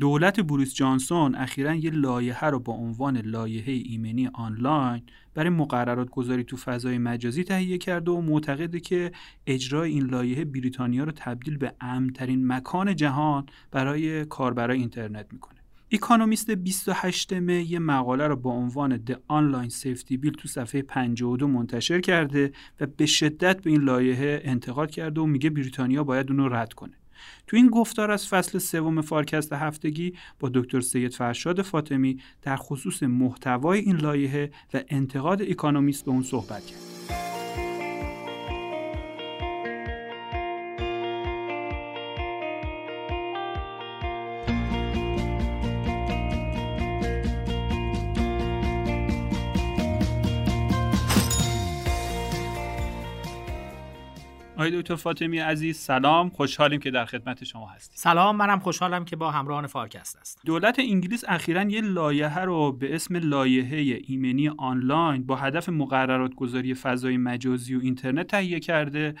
دولت بروس جانسون اخیرا یه لایحه رو با عنوان لایحه ایمنی آنلاین برای مقررات گذاری تو فضای مجازی تهیه کرده و معتقده که اجرای این لایحه بریتانیا رو تبدیل به امنترین مکان جهان برای کاربرای اینترنت می‌کنه. اکانومیست 28 می یه مقاله رو با عنوان The Online Safety Bill تو صفحه 52 منتشر کرده و به شدت به این لایحه انتقاد کرده و میگه بریتانیا باید اون رو رد کنه. تو این گفتار از فصل سوم فارکست هفتگی با دکتر سید فرشاد فاطمی در خصوص محتوای این لایحه و انتقاد اکانومیست به اون صحبت کرد. آقای دکتر فاطمی عزیز سلام. خوشحالیم که در خدمت شما هستیم. سلام منم خوشحالم که با همراهان فارکست هستم. دولت انگلیس اخیرا یه لایحه رو به اسم لایحه ایمنی آنلاین با هدف مقررات گذاری فضای مجازی و اینترنت تهیه کرده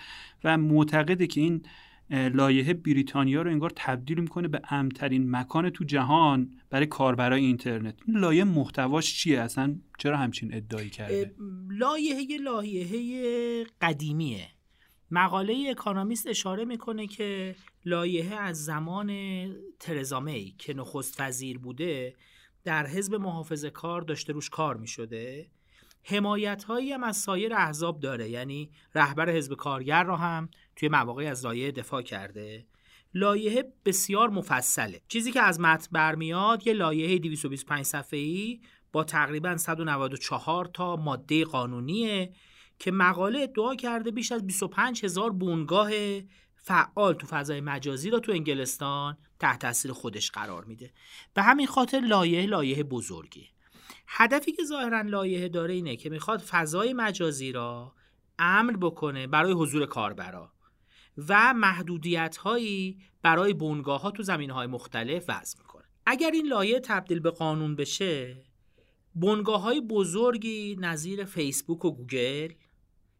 و معتقده که این لایحه بریتانیا رو انگار تبدیل می‌کنه به امترین مکان تو جهان برای کاربرای اینترنت. این لایحه محتواش چیه؟ اصلا چرا همچین ادعایی کرده؟ لایحه لایحه قدیمیه. مقاله اکانومیست اشاره می‌کنه که لایحه از زمان ترزامی که نخست وزیر بوده در حزب محافظ کار داشته روش کار می‌شده. حمایت هایی هم از سایر احزاب داره یعنی رهبر حزب کارگر را هم توی مواقعی از لایحه دفاع کرده. لایحه بسیار مفصله. چیزی که از متن برمیاد یه لایحه 225 صفحه‌ای با تقریبا 194 تا ماده قانونیه. که مقاله ادعا کرده بیش از 25 هزار بونگاه فعال تو فضای مجازی را تو انگلستان تحت تاثیر خودش قرار میده. به همین خاطر لایه لایه بزرگی. هدفی که ظاهرا لایه داره اینه که می‌خواد فضای مجازی را امن بکنه برای حضور کاربرا و محدودیت هایی برای بونگاه ها تو زمین های مختلف وضع می‌کنه. اگر این لایه تبدیل به قانون بشه بنگاه های بزرگی نظیر فیسبوک و گوگل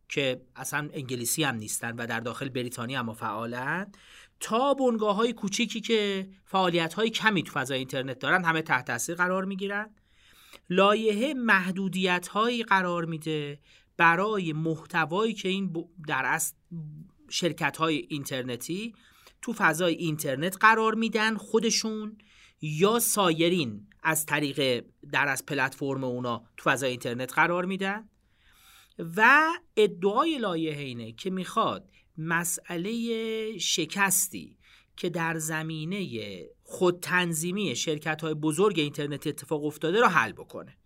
که اصلا انگلیسی هم نیستن و در داخل بریتانیا هم فعالن تا بنگاه های کوچیکی که فعالیت های کمی تو فضای اینترنت دارن همه تحت تاثیر قرار می‌گیرن. لایحه محدودیت هایی قرار میده برای محتوایی که این در اصل شرکت های اینترنتی تو فضای اینترنت قرار میدن خودشون یا سایرین از طریق در از پلتفرم اونا تو فضای اینترنت قرار میدن. و ادعای لایحه اینه که می‌خواد مسئله شکستی که در زمینه خودتنظیمی شرکت های بزرگ اینترنت اتفاق افتاده را حل بکنه.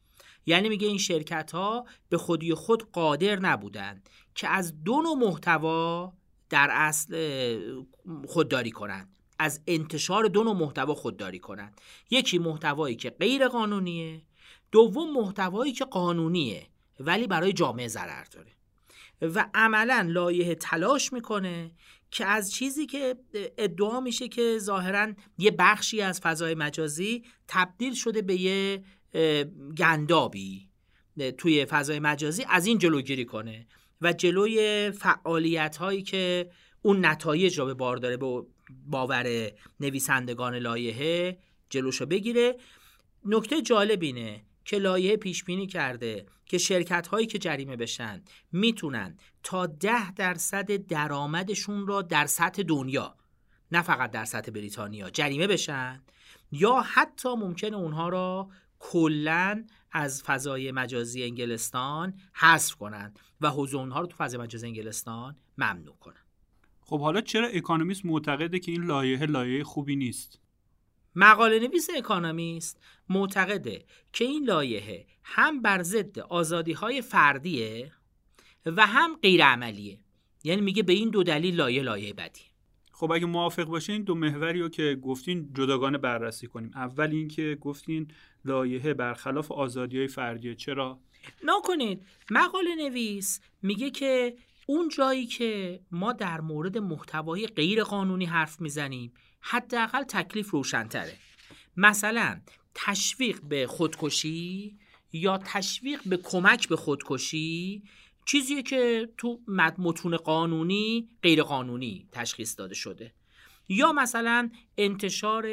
یعنی میگه این شرکت ها به خودی خود قادر نبودند که از دو نوع محتوا در اصل خودداری کنند از انتشار دو نوع محتوا خودداری کنند یکی محتوایی که غیر قانونیه دوم محتوایی که قانونیه. ولی برای جامعه ضرر داره. و عملا لایه تلاش می‌کنه که از چیزی که ادعا میشه که ظاهرا یه بخشی از فضای مجازی تبدیل شده به یه گندابی توی فضای مجازی از این جلوگیری کنه و جلوی فعالیت هایی که اون نتایج رو به بار داره به باور نویسندگان لایحه جلوشو بگیره. نکته جالب اینه که لایحه پیش بینی کرده که شرکت هایی که جریمه بشن می‌تونن تا ده درصد درآمدشون را در سطح دنیا نه فقط در سطح بریتانیا جریمه بشن یا حتی ممکنه اونها را کلا از فضای مجازی انگلستان حذف کنند و حضور اونها رو تو فضای مجازی انگلستان ممنوع کنند خب حالا چرا اکانومیست معتقده که این لایحه لایحه خوبی نیست؟ مقاله نویس اکانومیست معتقده که این لایحه هم بر ضد آزادی های فردیه و هم غیر عملیه یعنی میگه به این دو دلیل لایحه لایحه بدیه. خب اگه موافق باشین دو محوری رو که گفتین جداگانه بررسی کنیم. اول اینکه گفتین لایحه برخلاف آزادی های فردیه. چرا؟ نکنید مقاله نویس میگه که اون جایی که ما در مورد محتوای غیر قانونی حرف می‌زنیم حداقل تکلیف روشنتره. مثلا تشویق به خودکشی یا تشویق به کمک به خودکشی چیزیه که تو متون قانونی غیر قانونی تشخیص داده شده. یا مثلا انتشار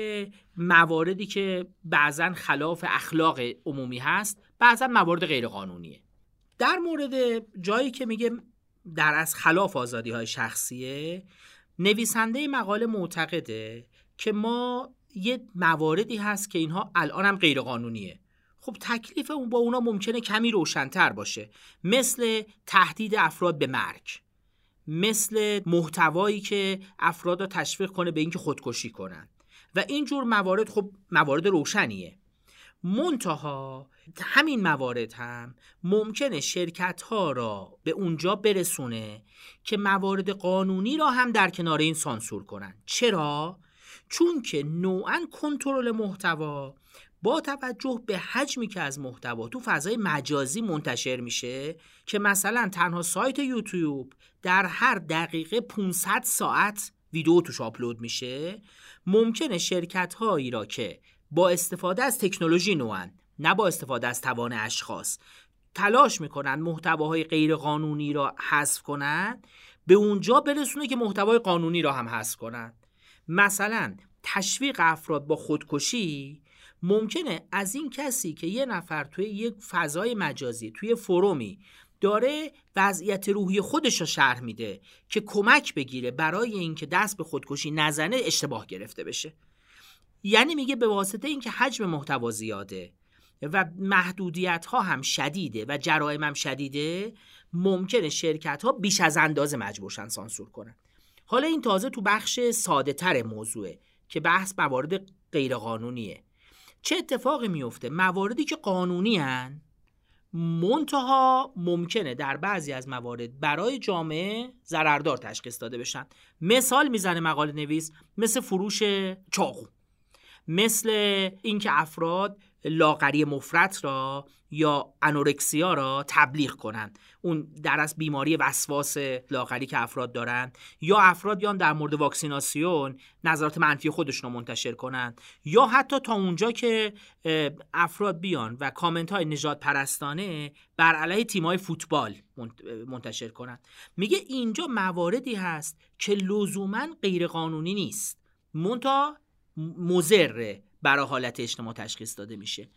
مواردی که بعضا خلاف اخلاق عمومی هست بعضا موارد غیرقانونیه. در مورد جایی که میگه در از خلاف آزادی های شخصیه نویسنده مقاله معتقده که ما یه مواردی هست که اینها الان هم غیر خب تکلیف اون با اونا ممکنه کمی روشنتر باشه. مثل تهدید افراد به مرگ. مثل محتوایی که افراد رو تشویق کنه به اینکه خودکشی کنن. و اینجور موارد خب موارد روشنیه. منتها همین موارد هم ممکنه شرکت ها را به اونجا برسونه که موارد قانونی را هم در کنار این سانسور کنن چرا؟ چون که نوعا کنترل محتوا با توجه به حجمی که از محتوا تو فضای مجازی منتشر میشه که مثلا تنها سایت یوتیوب در هر دقیقه 500 ساعت ویدیو توش آپلود میشه ممکنه شرکت هایی را که با استفاده از تکنولوژی نوعن نه با استفاده از توان اشخاص. تلاش می‌کنن محتواهای غیر قانونی را حذف کنن به اونجا برسونه که محتوای قانونی را هم حذف کنن. مثلا تشویق افراد با خودکشی ممکنه از این کسی که یه نفر توی یک فضای مجازی توی فرومی داره وضعیت روحی خودش رو شرح میده که کمک بگیره برای اینکه دست به خودکشی نزنه اشتباه گرفته بشه. یعنی میگه به واسطه اینکه حجم محتوا زیاده و محدودیت ها هم شدیده و جرائم هم شدیده ممکنه شرکت ها بیش از اندازه مجبورشن سانسور کنن. حالا این تازه تو بخش ساده تر موضوعه که بحث موارد غیرقانونیه. چه اتفاقی میفته؟ مواردی که قانونی هن منتها ممکنه در بعضی از موارد برای جامعه ضرردار تشخیص داده بشن. مثال می‌زنه مقاله نویس مثل فروش چاقو. مثل اینکه افراد لاغری مفرط را یا انورکسیا را تبلیغ کنند. اون در از بیماری وسواس لاغری که افراد دارند. یا افراد بیان در مورد واکسیناسیون نظرات منفی خودشون رو منتشر کنند. یا حتی تا اونجا که افراد بیان و کامنت های نجات پرستانه بر علیه تیم های فوتبال منتشر کنند. میگه اینجا مواردی هست که لزوما غیرقانونی نیست. مونتا مزره برای حالت اجتماع تشخیص داده میشه.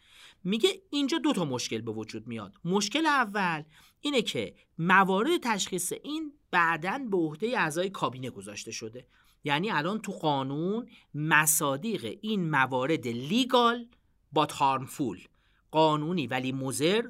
میگه اینجا دو تا مشکل به وجود میاد. مشکل اول اینه که موارد تشخیص این بعدا به عهده اعضای کابینه گذاشته شده. یعنی الان تو قانون مصادیق این موارد لیگال با هارمفول قانونی ولی مزر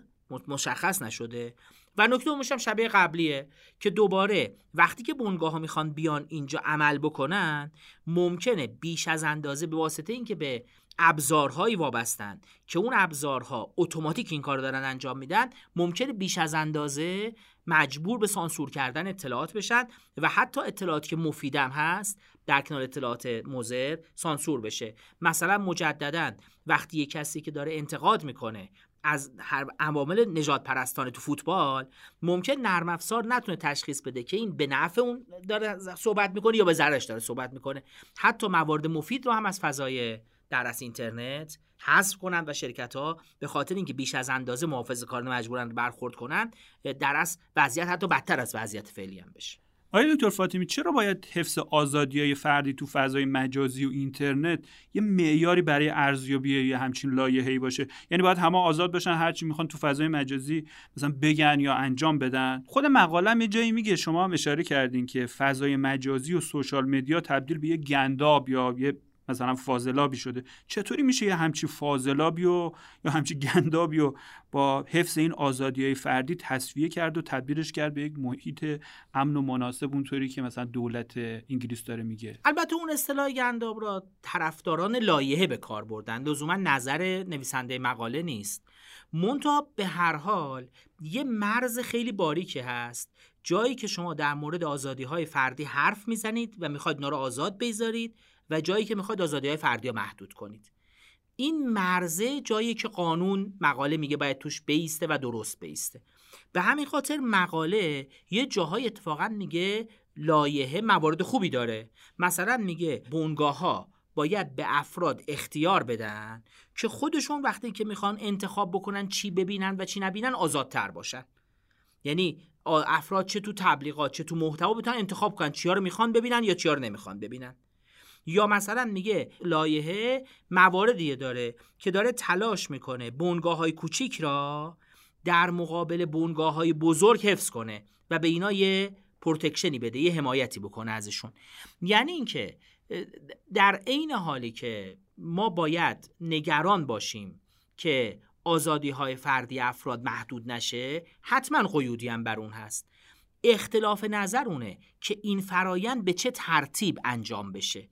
مشخص نشده. و نکته هم شبیه قبلیه که دوباره وقتی که بنگاه ها می‌خوان بیان اینجا عمل بکنن ممکنه بیش از اندازه به واسطه اینکه به ابزارهایی وابستن که اون ابزارها اتوماتیک این کار دارن انجام میدن ممکنه بیش از اندازه مجبور به سانسور کردن اطلاعات بشن و حتی اطلاعاتی که مفیدم هست در کنار اطلاعات مزر سانسور بشه. مثلا مجددا وقتی یه کسی که داره انتقاد می‌کنه از هر عوامل نجات پرستانه تو فوتبال ممکن نرم افزار نتونه تشخیص بده که این به نفع اون داره صحبت می‌کنه یا به ضررش داره صحبت می‌کنه. حتی موارد مفید رو هم از فضای در از اینترنت حذف کنند و شرکت ها به خاطر اینکه بیش از اندازه محافظ کاران مجبورن برخورد کنند در از وضعیت حتی بدتر از وضعیت فعلی هم بشه. آیا دکتر فاطمی چرا باید حفظ آزادی های فردی تو فضای مجازی و اینترنت یه معیاری برای ارزیابی یه همچین لایحه‌ای باشه؟ یعنی باید همه آزاد باشن هر چی می‌خوان تو فضای مجازی مثلا بگن یا انجام بدن؟ خود مقاله یه جایی میگه شما هم اشاره کردین که فضای مجازی و سوشال مدیا تبدیل به یه گنداب یا یه مثلا فاضلابی شده. چطوری میشه یه همچی فاضلابی و یا همچی گندابی و با حفظ این آزادی های فردی تصویه کرد و تدبیرش کرد به یک محیط امن و مناسب اونطوری که مثلا دولت انگلیس داره میگه؟ البته اون اصطلاح گنداب را طرفداران لایحه به کار بردن لزوما نظر نویسنده مقاله نیست. منتها به هر حال یه مرز خیلی باریکی هست. جایی که شما در مورد آزادی های فردی حرف می‌زنید و می‌خواید اینا رو آزاد بذارید و جایی که می‌خواد آزادی های فردی رو محدود کنید. این مرزه جایی که قانون مقاله میگه باید توش بیسته و درست بیسته. به همین خاطر مقاله یه جاهای اتفاقا میگه لایحه موارد خوبی داره. مثلا میگه بونگاه ها باید به افراد اختیار بدن که خودشون وقتی که می‌خوان انتخاب بکنن چی ببینن و چی نبینن آزادتر باشن. یعنی افراد چه تو تبلیغات چه تو محتوا بتونن انتخاب کنن چیا رو می‌خوان ببینن یا چیا رو نمی‌خوان ببینن. یا مثلا میگه لایحه مواردی داره که داره تلاش می‌کنه بنگاه های کوچیک را در مقابل بنگاه های بزرگ حفظ کنه و به اینا یه پروتکشنی بده یه حمایتی بکنه ازشون. یعنی اینکه در عین حالی که ما باید نگران باشیم که آزادی های فردی افراد محدود نشه حتما قیودی هم بر اون هست. اختلاف نظر اونه که این فرایند به چه ترتیب انجام بشه.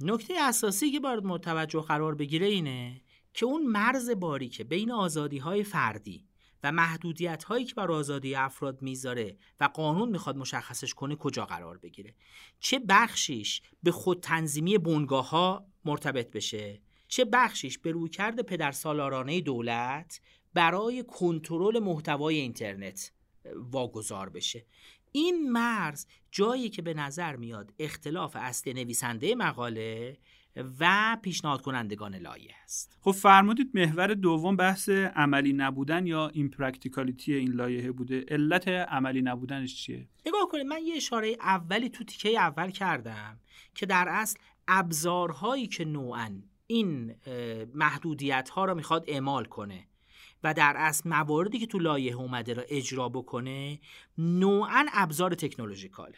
نکته اساسی که باید متوجه قرار بگیره اینه که اون مرز باری که بین آزادی های فردی و محدودیت هایی که بر آزادی افراد می‌ذاره و قانون می‌خواد مشخصش کنه کجا قرار بگیره؟ چه بخشیش به خود تنظیمی بنگاه ها مرتبط بشه؟ چه بخشیش به رویکرد پدرسالارانه دولت برای کنترل محتوای اینترنت واگذار بشه؟ این مرز جایی که به نظر میاد اختلاف اصل نویسنده مقاله و پیشنهاد کنندگان لایحه است. خب فرمودید محور دوم بحث عملی نبودن یا این practicality این لایحه بوده. علت عملی نبودنش چیه؟ نگاه کنید من یه اشاره اولی تو تیکه اول کردم که در اصل ابزارهایی که نوعا این محدودیت ها را می‌خواد اعمال کنه. و در اصل مواردی که تو لایحه اومده را اجرا بکنه نوعا ابزار تکنولوژیکاله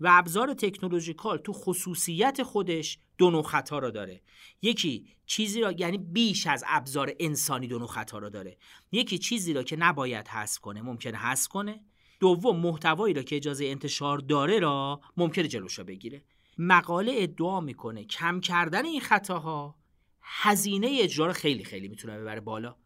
و ابزار تکنولوژیکال تو خصوصیت خودش دو نوع خطا را داره. یکی چیزی را یعنی بیش از ابزار انسانی دو نوع خطا را داره. یکی چیزی را که نباید حذف کنه ممکنه حذف کنه. دوم محتوایی را که اجازه انتشار داره را ممکنه جلوش بگیره. مقاله ادعا می‌کنه کم کردن این خطاها هزینه اجرا خیلی خیلی می‌تونه ببره بالا.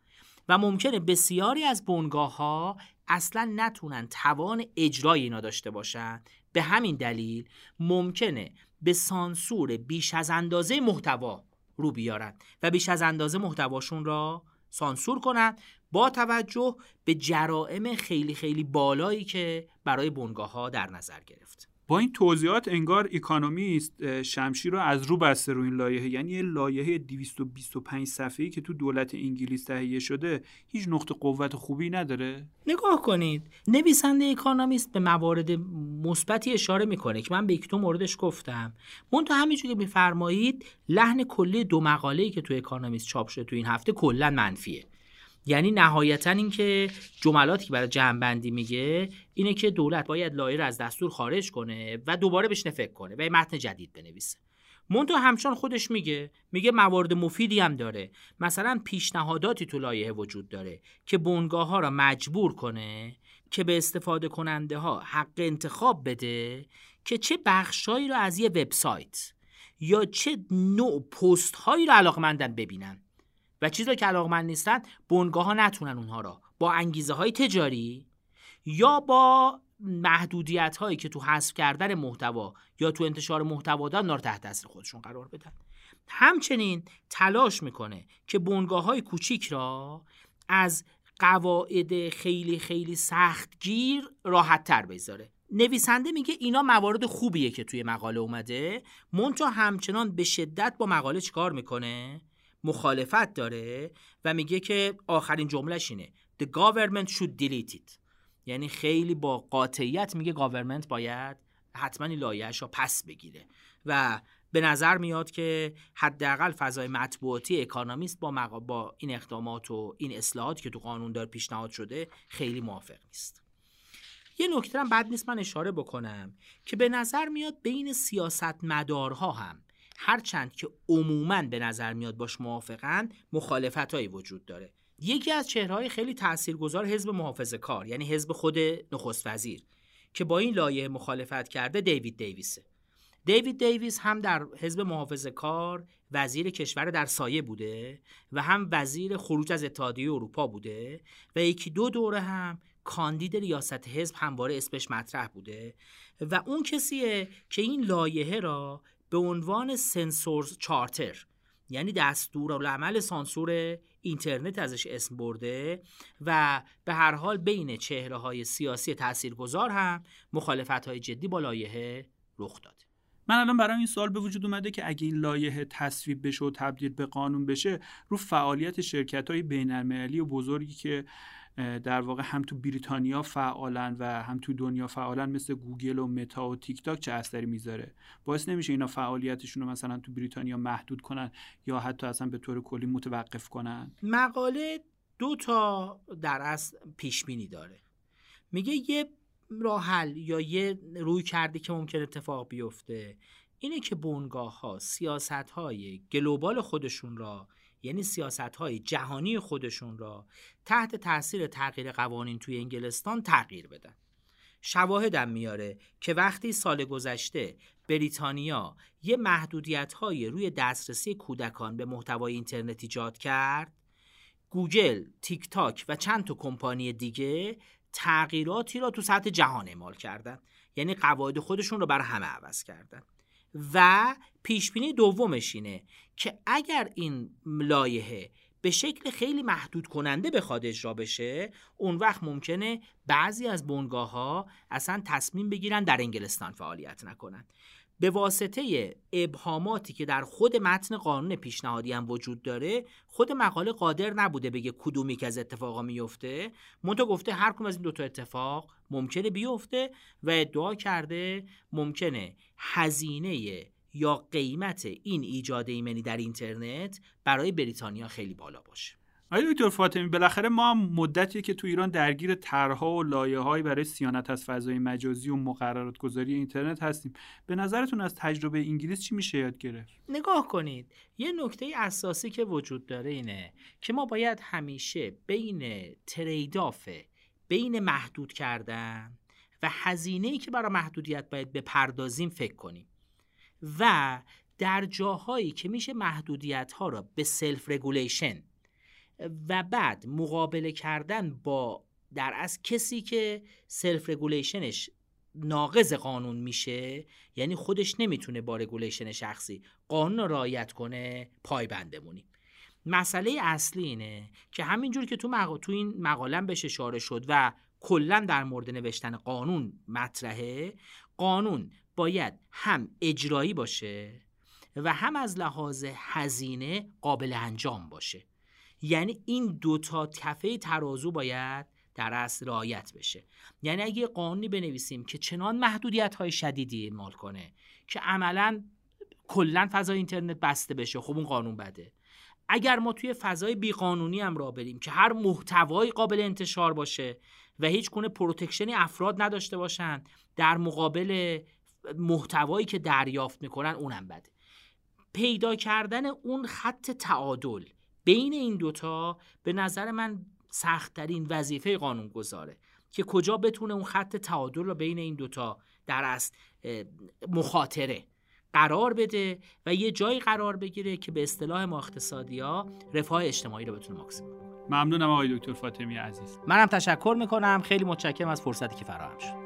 و ممکنه بسیاری از بنگاه ها اصلا نتونن توان اجرای اینا داشته باشن. به همین دلیل ممکنه به سانسور بیش از اندازه محتوا رو بیارن و بیش از اندازه محتواشون را سانسور کنن با توجه به جرائم خیلی خیلی بالایی که برای بنگاه ها در نظر گرفت. با این توضیحات انگار اکانومیست شمشیر رو از رو بسته رو این لایحه. یعنی یه لایحه 225 صفحه‌ای که تو دولت انگلیس تهیه شده هیچ نقطه قوت خوبی نداره. نگاه کنید نویسنده اکانومیست به موارد مثبتی اشاره می‌کنه که من به یک دو موردش گفتم. من تو همینجوری که میفرمایید لحن کلی دو مقاله‌ای که تو اکانومیست چاپ شده تو این هفته کلا منفیه. یعنی نهایتا اینکه جملاتی که برای جمعبندی میگه اینه که دولت باید لایه از دستور خارج کنه و دوباره بهش فکر کنه و متن جدید بنویسه. مونتو همچنان خودش میگه میگه موارد مفیدی هم داره. مثلا پیشنهاداتی تو لایحه وجود داره که بنگاه ها را مجبور کنه که به استفاده کننده ها حق انتخاب بده که چه بخشهایی رو از یه وبسایت یا چه نوع پست هایی رو علاقمندن ببینن. و چیزی که علاقمند نیستن بنگاه ها نتونن اونها را. با انگیزه های تجاری یا با محدودیت هایی که تو حذف کردن محتوا یا تو انتشار محتوا دارن نار تحت تاثیر خودشون قرار بدن. همچنین تلاش می‌کنه که بنگاه های کوچیک را از قواعد خیلی خیلی سختگیر راحت تر بذاره نویسنده میگه اینا موارد خوبیه که توی مقاله اومده. منتها همچنان به شدت با مقاله چیکار می‌کنه؟ مخالفت داره و میگه که آخرین جملهش اینه. The government should delete it. یعنی خیلی با قاطعیت میگه government باید حتما این لایحه‌ش رو پس بگیره. و به نظر میاد که حداقل فضای مطبوعاتی اکانومیست با, با این اقدامات و این اصلاحات که تو قانون داره پیشنهاد شده خیلی موافق نیست. یه نکته هم بد نیست من اشاره بکنم که به نظر میاد بین سیاست مدارها هم هرچند که عموما به نظر میاد باش موافقن مخالفت هایی وجود داره. یکی از چهرهای خیلی تاثیرگذار حزب محافظه کار یعنی حزب خود نخست وزیر که با این لایه مخالفت کرده دیوید دیویسه. دیوید دیویس هم در حزب محافظه کار وزیر کشور در سایه بوده و هم وزیر خروج از اتحادیه اروپا بوده و یکی دو دوره هم کاندید ریاست حزب همواره اسمش مطرح بوده و اون کسیه که این لایحه را به عنوان سنسور چارتر یعنی دستور العمل سانسور اینترنت ازش اسم برده و به هر حال بین چهره های سیاسی تاثیرگذار هم مخالفت های جدی با لایحه رخ داده. من الان برای این سوال به وجود اومده که اگه این لایحه تصویب بشه و تبدیل به قانون بشه رو فعالیت شرکت های بین و بزرگی که در واقع هم تو بریتانیا فعالن و هم تو دنیا فعالن مثل گوگل و متا و تیک تاک چه اثری می‌ذاره؟ باعث نمیشه اینا فعالیتشون رو مثلا تو بریتانیا محدود کنن یا حتی اصلا به طور کلی متوقف کنن؟ مقاله دو تا در اصل پیش بینی داره. میگه یه راه حل یا یه روی کردی که ممکن اتفاق بیفته. اینه که بنگاه ها سیاست های global خودشون را یعنی سیاست های جهانی خودشون را تحت تاثیر تغییر قوانین توی انگلستان تغییر بدن. شواهدم میاره که وقتی سال گذشته بریتانیا یه محدودیت های روی دسترسی کودکان به محتوای اینترنت ایجاد کرد گوگل، تیک تاک و چند تا کمپانی دیگه تغییراتی را تو سطح جهان اعمال کردن. یعنی قواعد خودشون رو بر همه عوض کردن. و پیش بینی دومش اینه که اگر این لایحه به شکل خیلی محدود کننده بخواد اجرا بشه اون وقت ممکنه بعضی از بنگاه ها اصلا تصمیم بگیرن در انگلستان فعالیت نکنن. به واسطه ابهاماتی که در خود متن قانون پیشنهادی هم وجود داره خود مقاله قادر نبوده بگه کدومی که از اتفاقا میفته. منتها گفته هر کدوم از این دوتا اتفاق ممکنه بیفته و ادعا کرده ممکنه هزینه یا قیمت این ایجاد ایمنی در اینترنت برای بریتانیا خیلی بالا باشه. آقای دکتر فاطمی بالاخره ما هم مدتیه که تو ایران درگیر طرحها و لایه‌هایی برای صیانت از فضای مجازی و مقررات گذاری اینترنت هستیم. به نظرتون از تجربه انگلیس چی میشه یاد گرفت؟ نگاه کنید. یه نکته اساسی که وجود داره اینه که ما باید همیشه بین trade-off بین محدود کردن و هزینه‌ای که برای محدودیت باید بپردازیم فکر کنیم. و در جاهایی که میشه محدودیت ها را به self regulation و بعد مقابله کردن با در از کسی که self regulation ش ناقض قانون میشه یعنی خودش نمی‌تونه با regulation شخصی قانون رو رعایت کنه پای بندمونیم. مسئله اصلی اینه که همینجور که تو, تو این مقاله بهش اشاره شد و کلا در مورد نوشتن قانون مطرحه قانون باید هم اجرایی باشه و هم از لحاظ هزینه قابل انجام باشه. یعنی این دوتا کفه ترازو باید در اصل رعایت بشه. یعنی اگه قانونی بنویسیم که چنان محدودیت های شدیدی اعمال کنه که عملا کلا فضای اینترنت بسته بشه خب اون قانون بده. اگر ما توی فضای بیقانونی هم را بریم که هر محتوایی قابل انتشار باشه و هیچ گونه پروتکشنی افراد نداشته باشن در مقابل محتوایی که دریافت می‌کنن اونم بده. پیدا کردن اون خط تعادل بین این دوتا به نظر من سختترین وظیفه قانون گذاره که کجا بتونه اون خط تعادل رو بین این دوتا در اصل مخاطره قرار بده و یه جایی قرار بگیره که به اصطلاح ما اقتصادی ها رفاه اجتماعی رو بتونه ماکسیموم ممنونم آقای دکتر فاطمی عزیز. منم تشکر می‌کنم. خیلی متشکرم از فرصتی که فراهم شد.